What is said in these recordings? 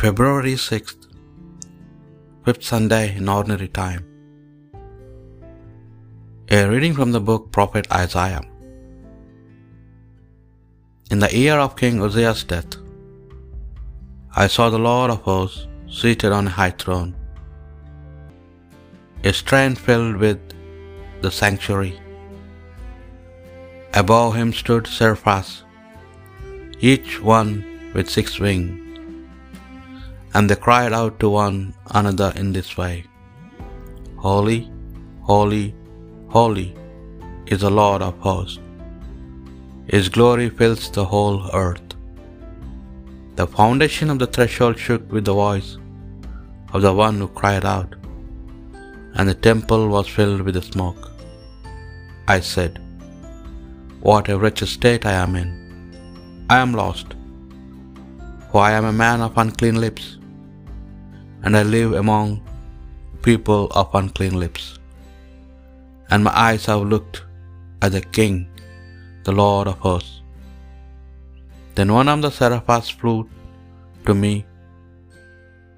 February 6th, fifth Sunday in Ordinary Time. A reading from the book Prophet Isaiah. In the year of King Uzziah's death, I saw the Lord of hosts seated on a high throne. A train filled with the sanctuary. Above him stood seraphs, each one with six wings and they cried out to one another in this way Holy, holy, holy is the Lord of hosts. His glory fills the whole earth. The foundation of the threshold shook with the voice of the one who cried out, and the temple was filled with the smoke. I said, What a wretched state I am in! I am lost, for I am a man of unclean lips and I live among people of unclean lips. And my eyes have looked at the King, the Lord of hosts. Then one of the seraphs flew to me,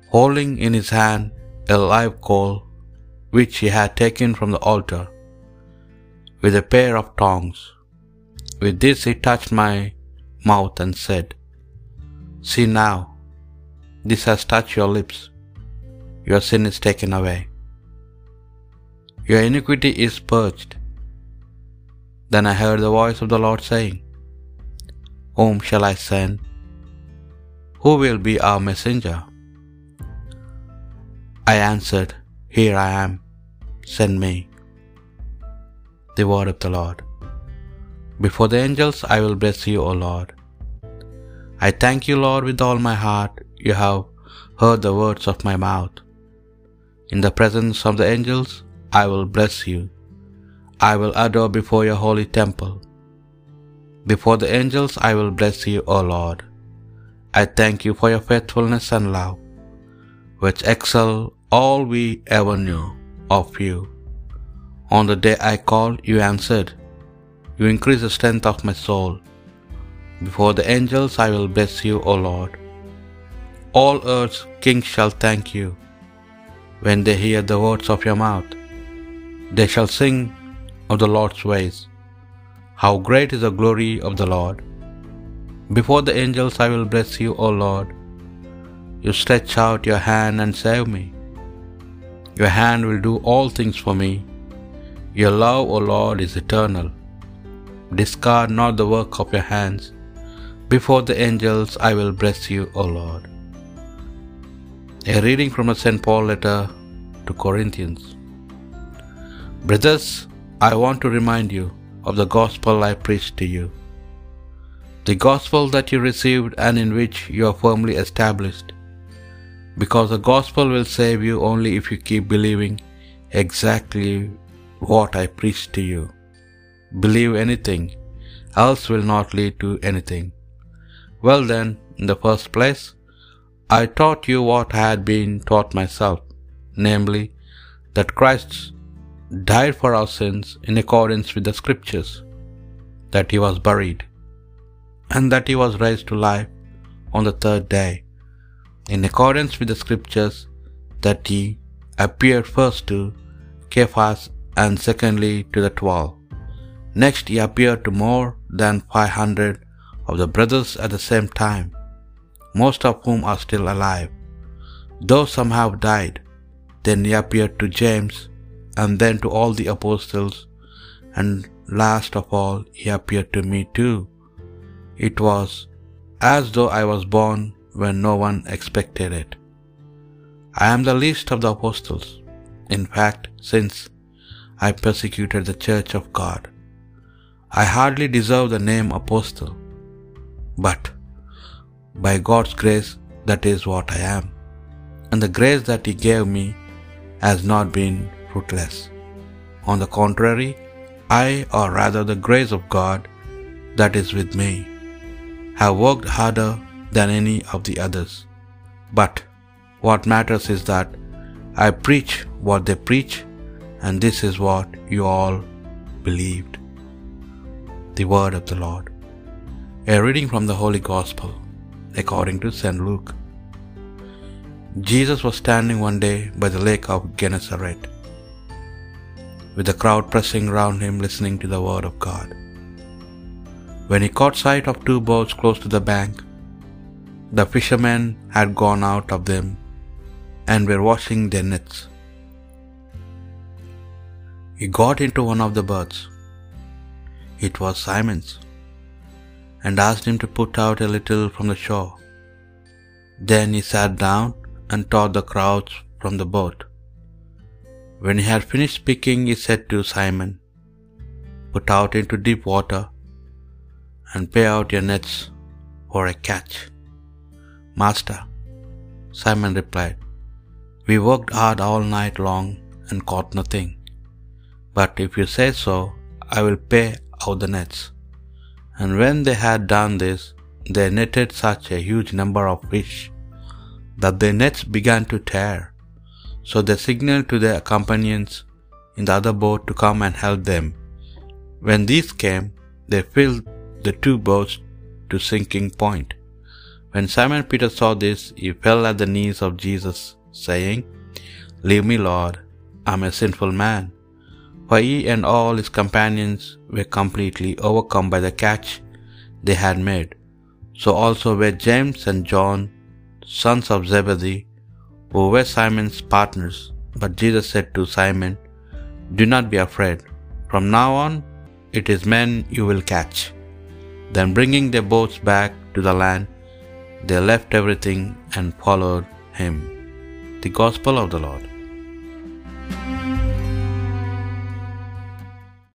holding in his hand a live coal which he had taken from the altar, with a pair of tongs. With this he touched my mouth and said, See now, this has touched your lips your sin is taken away. Your iniquity is purged. Then I heard the voice of the Lord saying, Whom shall I send? Who will be our messenger? I answered, Here I am, send me. The word of the Lord. Before the angels I will bless you, O Lord. I thank you, Lord, with all my heart. You have heard the words of my mouth. In the presence of the angels, I will bless you. I will adore before your holy temple. Before the angels, I will bless you, O Lord. I thank you for your faithfulness and love, which excel all we ever knew of you. On the day I called, you answered. You increase the strength of my soul. Before the angels, I will bless you, O Lord. All earth's kings shall thank you when they hear the words of your mouth. They shall sing of the Lord's ways. How great is the glory of the Lord! Before the angels I will bless you, O Lord. You stretch out your hand and save me. Your hand will do all things for me. Your love, O Lord, is eternal. Discard not the work of your hands. Before the angels I will bless you, O Lord. A reading from a St. Paul letter to Corinthians. Brothers, I want to remind you of the gospel I preached to you. The gospel that you received and in which you are firmly established. Because the gospel will save you only if you keep believing exactly what I preached to you. Believe anything, else will not lead to anything. Well, then, in the first place, I taught you what I had been taught myself, namely, that Christ died for our sins in accordance with the Scriptures, that he was buried, and that he was raised to life on the third day, in accordance with the Scriptures, that he appeared first to Cephas and secondly to the twelve. Next, he appeared to more than five hundred of the brothers at the same time most of whom are still alive, though some have died. Then he appeared to James, and then to all the apostles, and last of all, he appeared to me too. It was as though I was born when no one expected it. I am the least of the apostles, in fact, since I persecuted the church of God. I hardly deserve the name apostle, but by God's grace, that is what I am. And the grace that He gave me has not been fruitless. On the contrary, I, or rather the grace of God that is with me, have worked harder than any of the others. But what matters is that I preach what they preach, and this is what you all believed. The Word of the Lord. A reading from the Holy Gospel according to St. Luke. Jesus was standing one day by the lake of Gennesaret, with the crowd pressing round him listening to the word of God. When he caught sight of two boats close to the bank, the fishermen had gone out of them and were washing their nets. He got into one of the boats. It was Simon's, and asked him to put out a little from the shore. Then he sat down and taught the crowds from the boat. When he had finished speaking, he said to Simon, Put out into deep water and pay out your nets for a catch. Master, Simon replied, We worked hard all night long and caught nothing. But if you say so, I will pay out the nets. And when they had done this, they netted such a huge number of fish that their nets began to tear. So they signaled to their companions in the other boat to come and help them. When these came, they filled the two boats to sinking point. When Simon Peter saw this, he fell at the knees of Jesus, saying, Leave me, Lord, I am a sinful man. For he and all his companions were completely overcome by the catch they had made. So also were James and John, sons of Zebedee, who were Simon's partners. But Jesus said to Simon, Do not be afraid. From now on, it is men you will catch. Then, bringing their boats back to the land, they left everything and followed him. The Gospel of the Lord.